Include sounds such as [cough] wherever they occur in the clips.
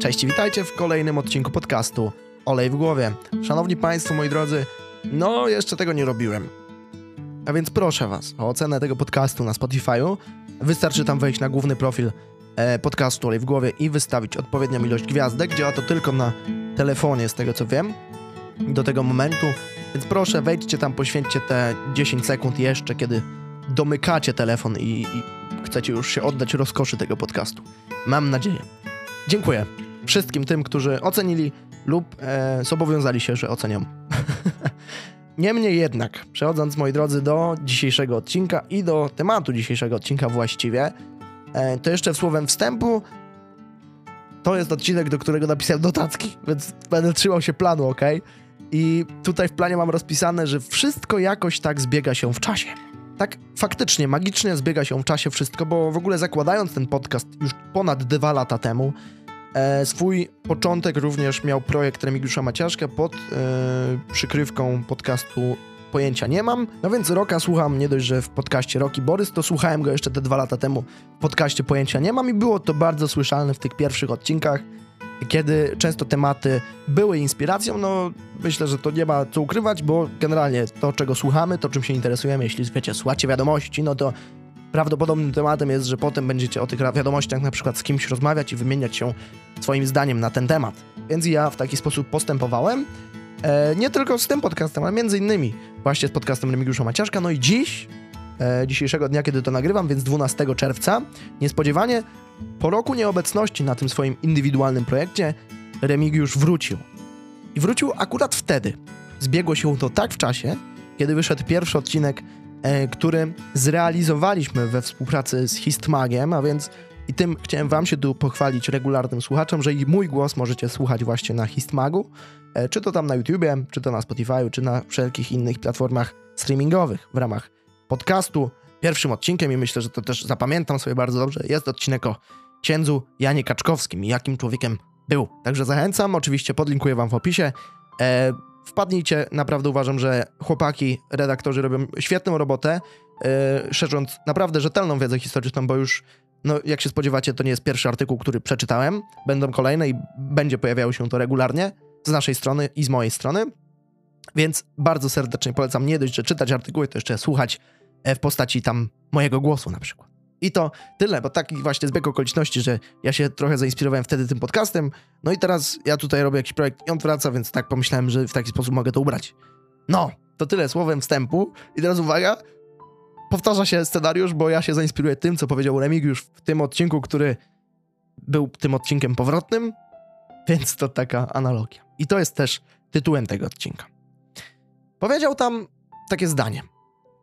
Cześć witajcie w kolejnym odcinku podcastu Olej w głowie. Szanowni Państwo, moi drodzy, no jeszcze tego nie robiłem. A więc proszę Was o ocenę tego podcastu na Spotify'u. Wystarczy tam wejść na główny profil e, podcastu Olej w głowie i wystawić odpowiednią ilość gwiazdek. Działa to tylko na telefonie, z tego co wiem, do tego momentu. Więc proszę, wejdźcie tam, poświęćcie te 10 sekund jeszcze, kiedy domykacie telefon i, i chcecie już się oddać rozkoszy tego podcastu. Mam nadzieję. Dziękuję wszystkim tym, którzy ocenili lub e, zobowiązali się, że ocenią. [laughs] Niemniej jednak, przechodząc moi drodzy do dzisiejszego odcinka i do tematu dzisiejszego odcinka właściwie, e, to jeszcze słowem wstępu, to jest odcinek, do którego napisałem notatki, więc będę trzymał się planu, ok? I tutaj w planie mam rozpisane, że wszystko jakoś tak zbiega się w czasie. Tak faktycznie, magicznie zbiega się w czasie wszystko, bo w ogóle zakładając ten podcast już ponad dwa lata temu, e, swój początek również miał projekt Remigiusza Maciaszka pod e, przykrywką podcastu Pojęcia nie mam. No więc Roka słucham nie dość, że w podcaście Roki Borys, to słuchałem go jeszcze te dwa lata temu w podcaście Pojęcia nie mam i było to bardzo słyszalne w tych pierwszych odcinkach kiedy często tematy były inspiracją, no myślę, że to nie ma co ukrywać, bo generalnie to, czego słuchamy, to czym się interesujemy, jeśli wiecie, słuchacie wiadomości, no to prawdopodobnym tematem jest, że potem będziecie o tych wiadomościach na przykład z kimś rozmawiać i wymieniać się swoim zdaniem na ten temat. Więc ja w taki sposób postępowałem. E, nie tylko z tym podcastem, ale między innymi właśnie z podcastem Remigiusza Maciaszka. No i dziś, e, dzisiejszego dnia, kiedy to nagrywam, więc 12 czerwca, niespodziewanie po roku nieobecności na tym swoim indywidualnym projekcie Remigiusz wrócił. I wrócił akurat wtedy. Zbiegło się to tak w czasie, kiedy wyszedł pierwszy odcinek, który zrealizowaliśmy we współpracy z Histmagiem, a więc i tym chciałem wam się tu pochwalić regularnym słuchaczom, że i mój głos możecie słuchać właśnie na Histmagu, e, czy to tam na YouTubie, czy to na Spotify, czy na wszelkich innych platformach streamingowych w ramach podcastu pierwszym odcinkiem i myślę, że to też zapamiętam sobie bardzo dobrze, jest odcinek o księdzu Janie Kaczkowskim i jakim człowiekiem był. Także zachęcam, oczywiście podlinkuję wam w opisie. Wpadnijcie, naprawdę uważam, że chłopaki, redaktorzy robią świetną robotę, e, szerząc naprawdę rzetelną wiedzę historyczną, bo już, no jak się spodziewacie, to nie jest pierwszy artykuł, który przeczytałem. Będą kolejne i będzie pojawiało się to regularnie z naszej strony i z mojej strony. Więc bardzo serdecznie polecam nie dość, że czytać artykuły, to jeszcze słuchać E, w postaci tam mojego głosu na przykład. I to tyle, bo taki właśnie zbieg okoliczności, że ja się trochę zainspirowałem wtedy tym podcastem, no i teraz ja tutaj robię jakiś projekt i on wraca, więc tak pomyślałem, że w taki sposób mogę to ubrać. No, to tyle słowem wstępu. I teraz uwaga, powtarza się scenariusz, bo ja się zainspiruję tym, co powiedział Remigiusz w tym odcinku, który był tym odcinkiem powrotnym, więc to taka analogia. I to jest też tytułem tego odcinka. Powiedział tam takie zdanie.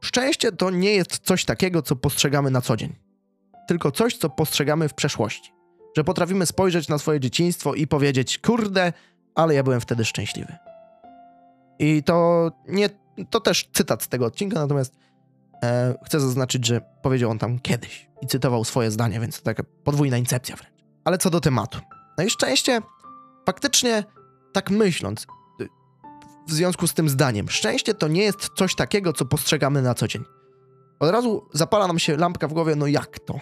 Szczęście to nie jest coś takiego, co postrzegamy na co dzień, tylko coś, co postrzegamy w przeszłości. Że potrafimy spojrzeć na swoje dzieciństwo i powiedzieć: Kurde, ale ja byłem wtedy szczęśliwy. I to nie, to też cytat z tego odcinka, natomiast e, chcę zaznaczyć, że powiedział on tam kiedyś i cytował swoje zdanie, więc to taka podwójna incepcja wręcz. Ale co do tematu. No i szczęście, faktycznie tak myśląc, w związku z tym zdaniem. Szczęście to nie jest coś takiego, co postrzegamy na co dzień. Od razu zapala nam się lampka w głowie, no jak to?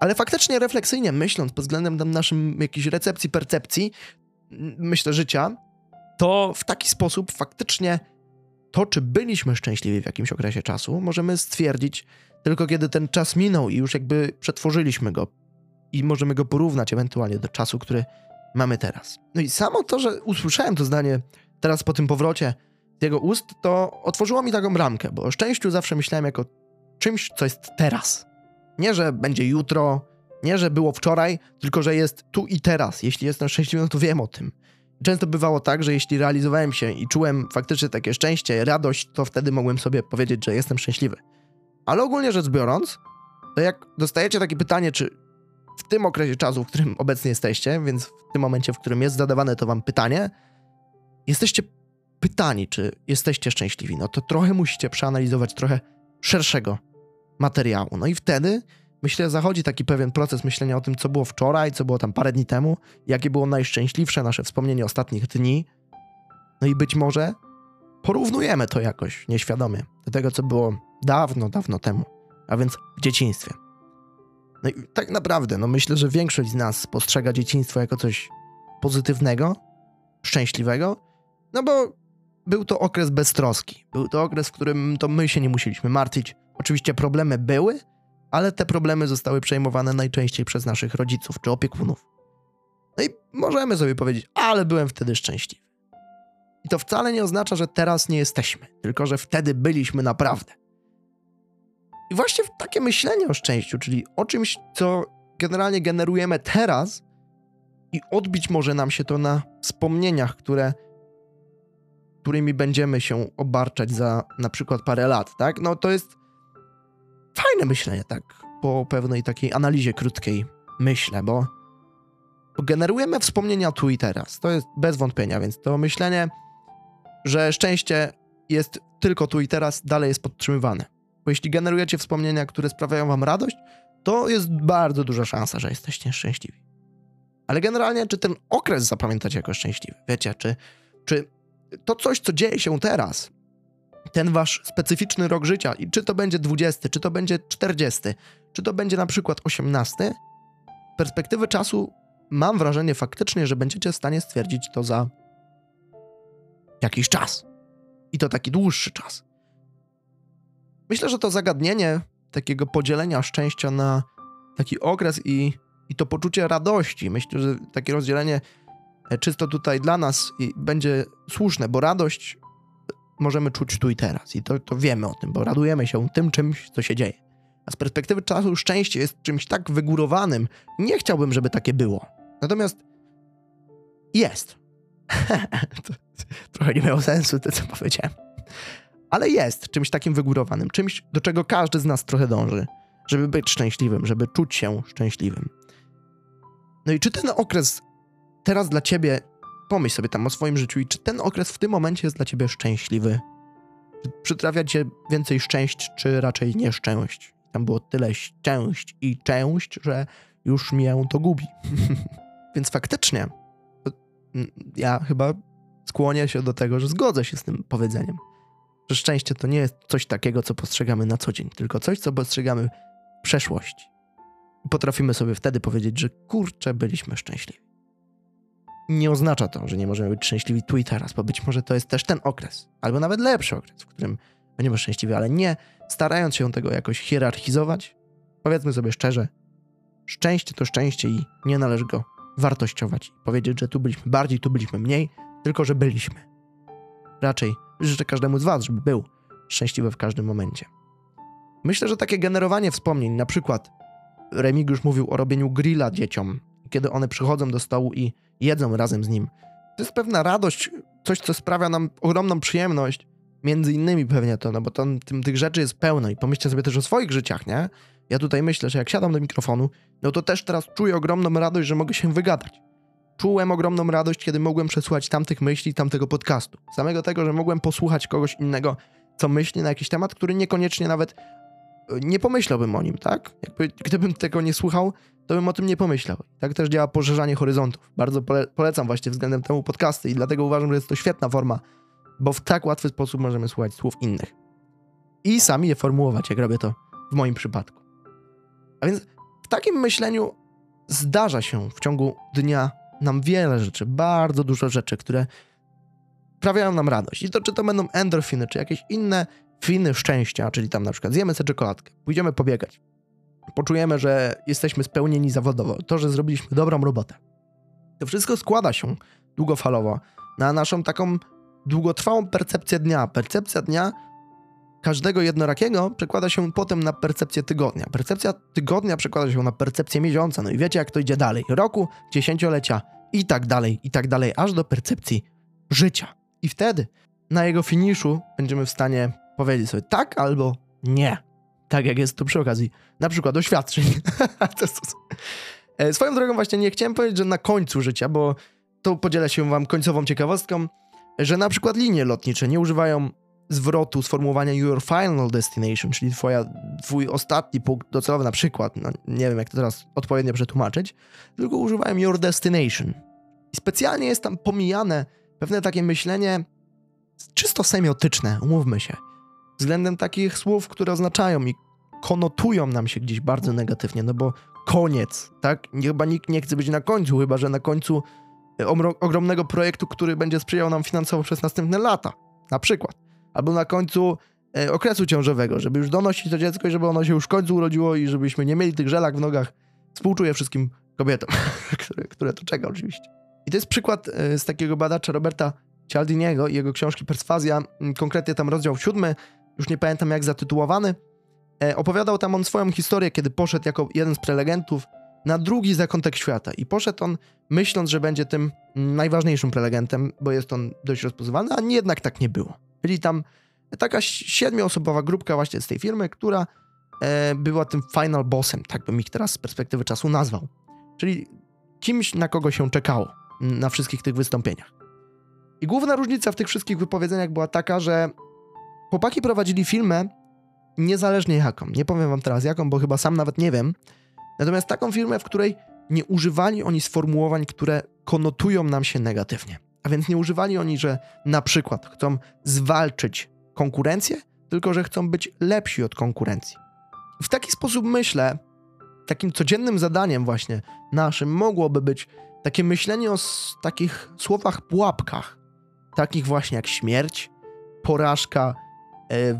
Ale faktycznie refleksyjnie myśląc pod względem tam naszym jakiejś recepcji, percepcji, myślę, życia, to w taki sposób faktycznie to, czy byliśmy szczęśliwi w jakimś okresie czasu, możemy stwierdzić tylko kiedy ten czas minął i już jakby przetworzyliśmy go i możemy go porównać ewentualnie do czasu, który mamy teraz. No i samo to, że usłyszałem to zdanie teraz po tym powrocie z jego ust, to otworzyło mi taką bramkę, bo o szczęściu zawsze myślałem jako czymś, co jest teraz. Nie, że będzie jutro, nie, że było wczoraj, tylko że jest tu i teraz. Jeśli jestem szczęśliwy, to wiem o tym. Często bywało tak, że jeśli realizowałem się i czułem faktycznie takie szczęście, radość, to wtedy mogłem sobie powiedzieć, że jestem szczęśliwy. Ale ogólnie rzecz biorąc, to jak dostajecie takie pytanie, czy w tym okresie czasu, w którym obecnie jesteście, więc w tym momencie, w którym jest zadawane to wam pytanie, jesteście pytani, czy jesteście szczęśliwi, no to trochę musicie przeanalizować trochę szerszego materiału. No i wtedy, myślę, zachodzi taki pewien proces myślenia o tym, co było wczoraj, co było tam parę dni temu, jakie było najszczęśliwsze nasze wspomnienie ostatnich dni. No i być może porównujemy to jakoś nieświadomie do tego, co było dawno, dawno temu, a więc w dzieciństwie. No i tak naprawdę, no myślę, że większość z nas postrzega dzieciństwo jako coś pozytywnego, szczęśliwego, no bo był to okres beztroski. Był to okres, w którym to my się nie musieliśmy martwić. Oczywiście problemy były, ale te problemy zostały przejmowane najczęściej przez naszych rodziców czy opiekunów. No i możemy sobie powiedzieć, ale byłem wtedy szczęśliwy. I to wcale nie oznacza, że teraz nie jesteśmy, tylko że wtedy byliśmy naprawdę. I właśnie takie myślenie o szczęściu, czyli o czymś, co generalnie generujemy teraz, i odbić może nam się to na wspomnieniach, które, którymi będziemy się obarczać za na przykład parę lat, tak? No to jest fajne myślenie, tak? Po pewnej takiej analizie krótkiej myślę, bo, generujemy wspomnienia tu i teraz. To jest bez wątpienia, więc to myślenie, że szczęście jest tylko tu i teraz, dalej jest podtrzymywane. Bo jeśli generujecie wspomnienia, które sprawiają wam radość, to jest bardzo duża szansa, że jesteście szczęśliwi. Ale generalnie, czy ten okres zapamiętacie jako szczęśliwy? Wiecie, czy, czy to coś, co dzieje się teraz, ten wasz specyficzny rok życia, i czy to będzie 20, czy to będzie 40, czy to będzie na przykład 18, perspektywy czasu mam wrażenie faktycznie, że będziecie w stanie stwierdzić to za jakiś czas. I to taki dłuższy czas. Myślę, że to zagadnienie takiego podzielenia szczęścia na taki okres i, i to poczucie radości, myślę, że takie rozdzielenie czysto tutaj dla nas będzie słuszne, bo radość możemy czuć tu i teraz i to, to wiemy o tym, bo radujemy się tym czymś, co się dzieje. A z perspektywy czasu szczęście jest czymś tak wygórowanym, nie chciałbym, żeby takie było. Natomiast jest. [laughs] trochę nie miało sensu to, co powiedziałem ale jest czymś takim wygórowanym, czymś, do czego każdy z nas trochę dąży, żeby być szczęśliwym, żeby czuć się szczęśliwym. No i czy ten okres teraz dla ciebie, pomyśl sobie tam o swoim życiu, i czy ten okres w tym momencie jest dla ciebie szczęśliwy? Czy przytrafia cię więcej szczęść, czy raczej nieszczęść? Tam było tyle szczęść i część, że już mnie to gubi. [laughs] Więc faktycznie, ja chyba skłonię się do tego, że zgodzę się z tym powiedzeniem że szczęście to nie jest coś takiego, co postrzegamy na co dzień, tylko coś, co postrzegamy w przeszłości. Potrafimy sobie wtedy powiedzieć, że kurczę, byliśmy szczęśliwi. Nie oznacza to, że nie możemy być szczęśliwi tu i teraz, bo być może to jest też ten okres, albo nawet lepszy okres, w którym będziemy szczęśliwi, ale nie starając się tego jakoś hierarchizować, powiedzmy sobie szczerze, szczęście to szczęście i nie należy go wartościować. Powiedzieć, że tu byliśmy bardziej, tu byliśmy mniej, tylko że byliśmy. Raczej Życzę każdemu z Was, żeby był szczęśliwy w każdym momencie. Myślę, że takie generowanie wspomnień, na przykład Remigiusz mówił o robieniu grilla dzieciom, kiedy one przychodzą do stołu i jedzą razem z nim. To jest pewna radość, coś, co sprawia nam ogromną przyjemność, między innymi pewnie to, no bo tam, tym, tych rzeczy jest pełno i pomyślcie sobie też o swoich życiach, nie? Ja tutaj myślę, że jak siadam do mikrofonu, no to też teraz czuję ogromną radość, że mogę się wygadać czułem ogromną radość, kiedy mogłem przesłuchać tamtych myśli, tamtego podcastu. Samego tego, że mogłem posłuchać kogoś innego, co myśli na jakiś temat, który niekoniecznie nawet nie pomyślałbym o nim, tak? Jakby, gdybym tego nie słuchał, to bym o tym nie pomyślał. Tak też działa poszerzanie horyzontów. Bardzo pole polecam właśnie względem temu podcasty i dlatego uważam, że jest to świetna forma, bo w tak łatwy sposób możemy słuchać słów innych. I sami je formułować, jak robię to w moim przypadku. A więc w takim myśleniu zdarza się w ciągu dnia nam wiele rzeczy, bardzo dużo rzeczy, które sprawiają nam radość. I to czy to będą endorfiny, czy jakieś inne finy szczęścia, czyli tam na przykład zjemy sobie czekoladkę, pójdziemy pobiegać, poczujemy, że jesteśmy spełnieni zawodowo, to, że zrobiliśmy dobrą robotę. To wszystko składa się długofalowo na naszą taką długotrwałą percepcję dnia. Percepcja dnia każdego jednorakiego przekłada się potem na percepcję tygodnia. Percepcja tygodnia przekłada się na percepcję miesiąca. No i wiecie, jak to idzie dalej. Roku, dziesięciolecia i tak dalej, i tak dalej, aż do percepcji życia. I wtedy na jego finiszu będziemy w stanie powiedzieć sobie tak albo nie. Tak jak jest to przy okazji na przykład doświadczeń. [laughs] E, swoją drogą właśnie nie chciałem powiedzieć, że na końcu życia, bo to podzielę się wam końcową ciekawostką, że na przykład linie lotnicze nie używają zwrotu, sformułowania your final destination, czyli twoja, twój ostatni punkt docelowy na przykład, no, nie wiem jak to teraz odpowiednio przetłumaczyć, tylko używają your destination. I specjalnie jest tam pomijane pewne takie myślenie czysto semiotyczne, umówmy się, względem takich słów, które oznaczają i konotują nam się gdzieś bardzo negatywnie, no bo koniec, tak? Chyba nikt nie chce być na końcu, chyba że na końcu e, ogromnego projektu, który będzie sprzyjał nam finansowo przez następne lata, na przykład. Albo na końcu e, okresu ciążowego, żeby już donosić to dziecko i żeby ono się już w końcu urodziło i żebyśmy nie mieli tych żelak w nogach. Współczuję wszystkim kobietom, [laughs] które, które to czeka oczywiście. I to jest przykład e, z takiego badacza Roberta Cialdiniego i jego książki Perswazja, konkretnie tam rozdział siódmy, już nie pamiętam jak zatytułowany, E, opowiadał tam on swoją historię, kiedy poszedł jako jeden z prelegentów na drugi zakątek świata. I poszedł on myśląc, że będzie tym najważniejszym prelegentem, bo jest on dość rozpoznawany, a jednak tak nie było. Byli tam taka siedmioosobowa grupka właśnie z tej firmy, która e, była tym final bossem, tak bym ich teraz z perspektywy czasu nazwał. Czyli kimś, na kogo się czekało na wszystkich tych wystąpieniach. I główna różnica w tych wszystkich wypowiedzeniach była taka, że chłopaki prowadzili filmę niezależnie jaką. Nie powiem wam teraz jaką, bo chyba sam nawet nie wiem. Natomiast taką firmę, w której nie używali oni sformułowań, które konotują nam się negatywnie. A więc nie używali oni, że na przykład chcą zwalczyć konkurencję, tylko że chcą być lepsi od konkurencji. W taki sposób myślę, takim codziennym zadaniem właśnie naszym mogłoby być takie myślenie o takich słowach pułapkach, takich właśnie jak śmierć, porażka,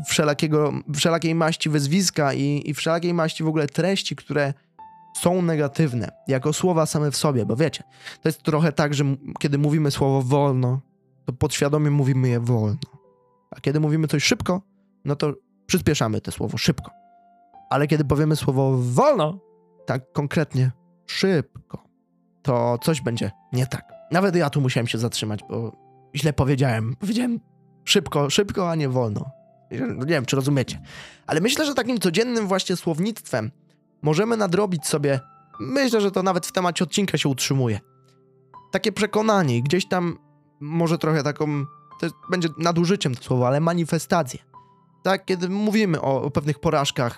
wszelakiego, wszelakiej maści wyzwiska i, i wszelakiej maści w ogóle treści, które są negatywne, jako słowa same w sobie, bo wiecie, to jest trochę tak, że kiedy mówimy słowo wolno, to podświadomie mówimy je wolno. A kiedy mówimy coś szybko, no to przyspieszamy to słowo szybko. Ale kiedy powiemy słowo wolno, tak konkretnie szybko, to coś będzie nie tak. Nawet ja tu musiałem się zatrzymać, bo źle powiedziałem. Powiedziałem szybko, szybko, a nie wolno. No nie wiem, czy rozumiecie. Ale myślę, że takim codziennym właśnie słownictwem możemy nadrobić sobie, myślę, że to nawet w temacie odcinka się utrzymuje. Takie przekonanie, gdzieś tam może trochę taką, to będzie nadużyciem to słowo, ale manifestację. Tak, kiedy mówimy o, o pewnych porażkach,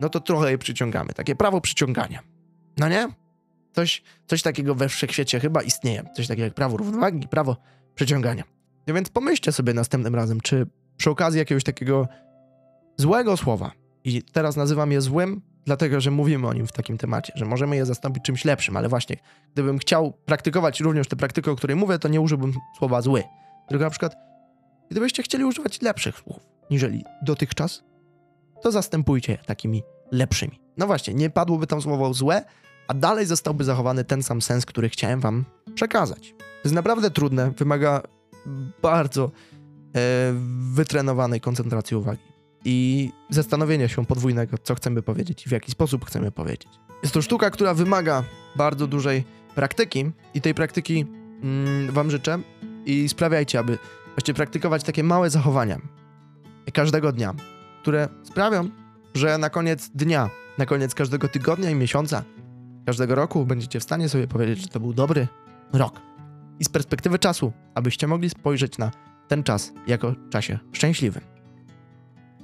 no to trochę je przyciągamy. Takie prawo przyciągania. No nie? Coś, coś takiego we wszechświecie chyba istnieje. Coś takiego jak prawo równowagi prawo przyciągania. No więc pomyślcie sobie następnym razem, czy przy okazji jakiegoś takiego złego słowa, i teraz nazywam je złym, dlatego że mówimy o nim w takim temacie, że możemy je zastąpić czymś lepszym, ale właśnie, gdybym chciał praktykować również tę praktykę, o której mówię, to nie użyłbym słowa zły. Tylko na przykład, gdybyście chcieli używać lepszych słów, niżeli dotychczas, to zastępujcie je takimi lepszymi. No właśnie, nie padłoby tam słowo złe, a dalej zostałby zachowany ten sam sens, który chciałem wam przekazać. To jest naprawdę trudne, wymaga bardzo wytrenowanej koncentracji uwagi i zastanowienia się podwójnego, co chcemy powiedzieć i w jaki sposób chcemy powiedzieć. Jest to sztuka, która wymaga bardzo dużej praktyki i tej praktyki mm, Wam życzę i sprawiajcie, aby właśnie praktykować takie małe zachowania każdego dnia, które sprawią, że na koniec dnia, na koniec każdego tygodnia i miesiąca, każdego roku będziecie w stanie sobie powiedzieć, że to był dobry rok. I z perspektywy czasu, abyście mogli spojrzeć na ten czas jako czasie szczęśliwym.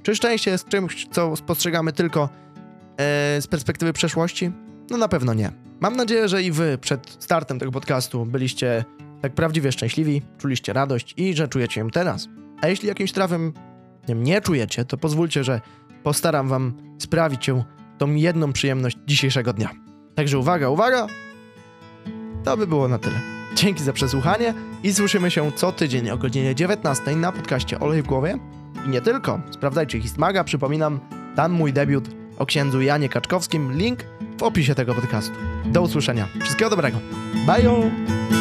Czy szczęście jest czymś, co spostrzegamy tylko e, z perspektywy przeszłości? No na pewno nie. Mam nadzieję, że i wy przed startem tego podcastu byliście tak prawdziwie szczęśliwi, czuliście radość i że czujecie ją teraz. A jeśli jakimś trafem nie czujecie, to pozwólcie, że postaram wam sprawić ją tą jedną przyjemność dzisiejszego dnia. Także uwaga, uwaga! To by było na tyle. Dzięki za przesłuchanie i słyszymy się co tydzień o godzinie 19 na podcaście Olej w głowie. I nie tylko. Sprawdzajcie Histmaga, przypominam, tam mój debiut o księdzu Janie Kaczkowskim. Link w opisie tego podcastu. Do usłyszenia. Wszystkiego dobrego. Bye!